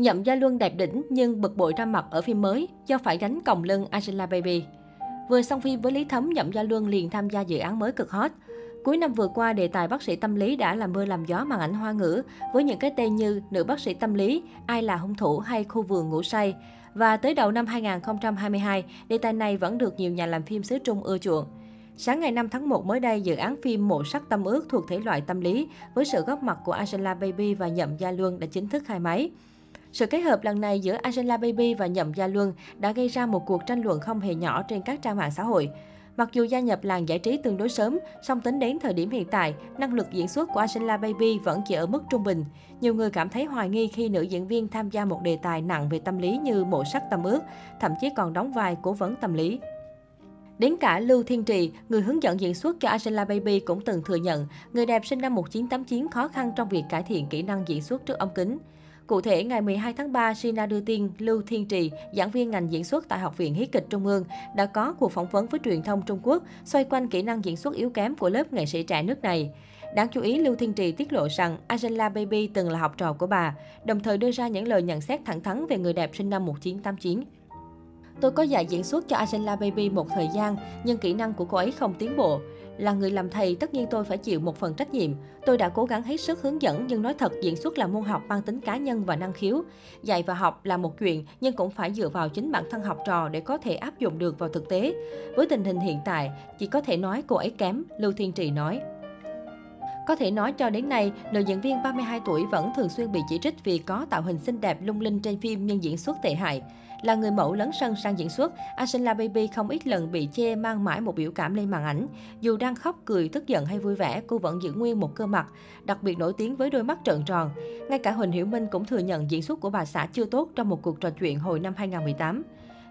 Nhậm Gia Luân đẹp đỉnh nhưng bực bội ra mặt ở phim mới do phải gánh còng lưng Angela Baby. Vừa xong phim với Lý Thấm, Nhậm Gia Luân liền tham gia dự án mới cực hot. Cuối năm vừa qua, đề tài bác sĩ tâm lý đã làm mưa làm gió màn ảnh hoa ngữ với những cái tên như Nữ bác sĩ tâm lý, Ai là hung thủ hay Khu vườn ngủ say. Và tới đầu năm 2022, đề tài này vẫn được nhiều nhà làm phim xứ Trung ưa chuộng. Sáng ngày 5 tháng 1 mới đây, dự án phim Mộ sắc tâm ước thuộc thể loại tâm lý với sự góp mặt của Angela Baby và Nhậm Gia Luân đã chính thức khai máy. Sự kết hợp lần này giữa Angela Baby và Nhậm Gia Luân đã gây ra một cuộc tranh luận không hề nhỏ trên các trang mạng xã hội. Mặc dù gia nhập làng giải trí tương đối sớm, song tính đến thời điểm hiện tại, năng lực diễn xuất của Angela Baby vẫn chỉ ở mức trung bình. Nhiều người cảm thấy hoài nghi khi nữ diễn viên tham gia một đề tài nặng về tâm lý như mộ sắc tâm ước, thậm chí còn đóng vai cố vấn tâm lý. Đến cả Lưu Thiên Trì, người hướng dẫn diễn xuất cho Angela Baby cũng từng thừa nhận, người đẹp sinh năm 1989 khó khăn trong việc cải thiện kỹ năng diễn xuất trước ống kính. Cụ thể, ngày 12 tháng 3, Sina đưa tin Lưu Thiên Trì, giảng viên ngành diễn xuất tại Học viện Hí kịch Trung ương, đã có cuộc phỏng vấn với truyền thông Trung Quốc xoay quanh kỹ năng diễn xuất yếu kém của lớp nghệ sĩ trẻ nước này. Đáng chú ý, Lưu Thiên Trì tiết lộ rằng Angela Baby từng là học trò của bà, đồng thời đưa ra những lời nhận xét thẳng thắn về người đẹp sinh năm 1989. Tôi có dạy diễn xuất cho Angela Baby một thời gian, nhưng kỹ năng của cô ấy không tiến bộ. Là người làm thầy, tất nhiên tôi phải chịu một phần trách nhiệm. Tôi đã cố gắng hết sức hướng dẫn, nhưng nói thật, diễn xuất là môn học mang tính cá nhân và năng khiếu. Dạy và học là một chuyện, nhưng cũng phải dựa vào chính bản thân học trò để có thể áp dụng được vào thực tế. Với tình hình hiện tại, chỉ có thể nói cô ấy kém, Lưu Thiên Trì nói. Có thể nói cho đến nay, nữ diễn viên 32 tuổi vẫn thường xuyên bị chỉ trích vì có tạo hình xinh đẹp lung linh trên phim nhưng diễn xuất tệ hại. Là người mẫu lấn sân sang diễn xuất, Angela Baby không ít lần bị chê mang mãi một biểu cảm lên màn ảnh. Dù đang khóc, cười, tức giận hay vui vẻ, cô vẫn giữ nguyên một cơ mặt, đặc biệt nổi tiếng với đôi mắt trợn tròn. Ngay cả Huỳnh Hiểu Minh cũng thừa nhận diễn xuất của bà xã chưa tốt trong một cuộc trò chuyện hồi năm 2018.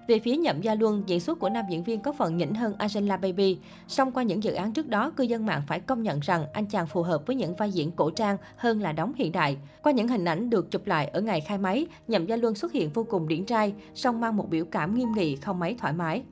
Về phía Nhậm Gia Luân, diễn xuất của nam diễn viên có phần nhỉnh hơn Angela Baby. Song qua những dự án trước đó, cư dân mạng phải công nhận rằng anh chàng phù hợp với những vai diễn cổ trang hơn là đóng hiện đại. Qua những hình ảnh được chụp lại ở ngày khai máy, Nhậm Gia Luân xuất hiện vô cùng điển trai, song mang một biểu cảm nghiêm nghị, không mấy thoải mái.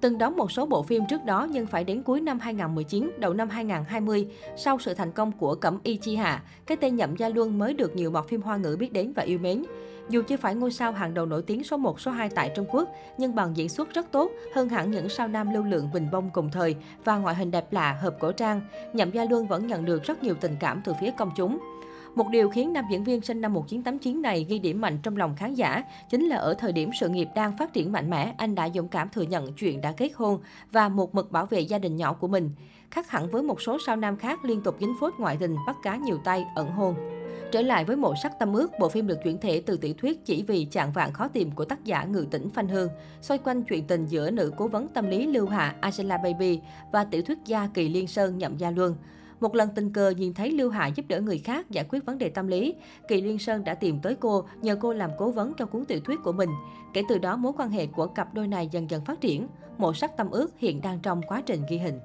Từng đóng một số bộ phim trước đó nhưng phải đến cuối năm 2019, đầu năm 2020, sau sự thành công của Cẩm Y Chi Hạ, cái tên Nhậm Gia Luân mới được nhiều mọt phim hoa ngữ biết đến và yêu mến. Dù chưa phải ngôi sao hàng đầu nổi tiếng số 1, số 2 tại Trung Quốc, nhưng bằng diễn xuất rất tốt, hơn hẳn những sao nam lưu lượng bình bông cùng thời và ngoại hình đẹp lạ, hợp cổ trang, Nhậm Gia Luân vẫn nhận được rất nhiều tình cảm từ phía công chúng. Một điều khiến nam diễn viên sinh năm 1989 này ghi điểm mạnh trong lòng khán giả chính là ở thời điểm sự nghiệp đang phát triển mạnh mẽ, anh đã dũng cảm thừa nhận chuyện đã kết hôn và một mực bảo vệ gia đình nhỏ của mình. Khác hẳn với một số sao nam khác liên tục dính phốt ngoại tình, bắt cá nhiều tay, ẩn hôn. Trở lại với mộ sắc tâm ước, bộ phim được chuyển thể từ tiểu thuyết chỉ vì chạng vạn khó tìm của tác giả Ngự Tĩnh Phanh Hương, xoay quanh chuyện tình giữa nữ cố vấn tâm lý Lưu Hạ Angela Baby và tiểu thuyết gia Kỳ Liên Sơn Nhậm Gia Luân. Một lần tình cờ nhìn thấy Lưu Hạ giúp đỡ người khác giải quyết vấn đề tâm lý, Kỳ Liên Sơn đã tìm tới cô nhờ cô làm cố vấn cho cuốn tiểu thuyết của mình. Kể từ đó mối quan hệ của cặp đôi này dần dần phát triển. Mộ sắc tâm ước hiện đang trong quá trình ghi hình.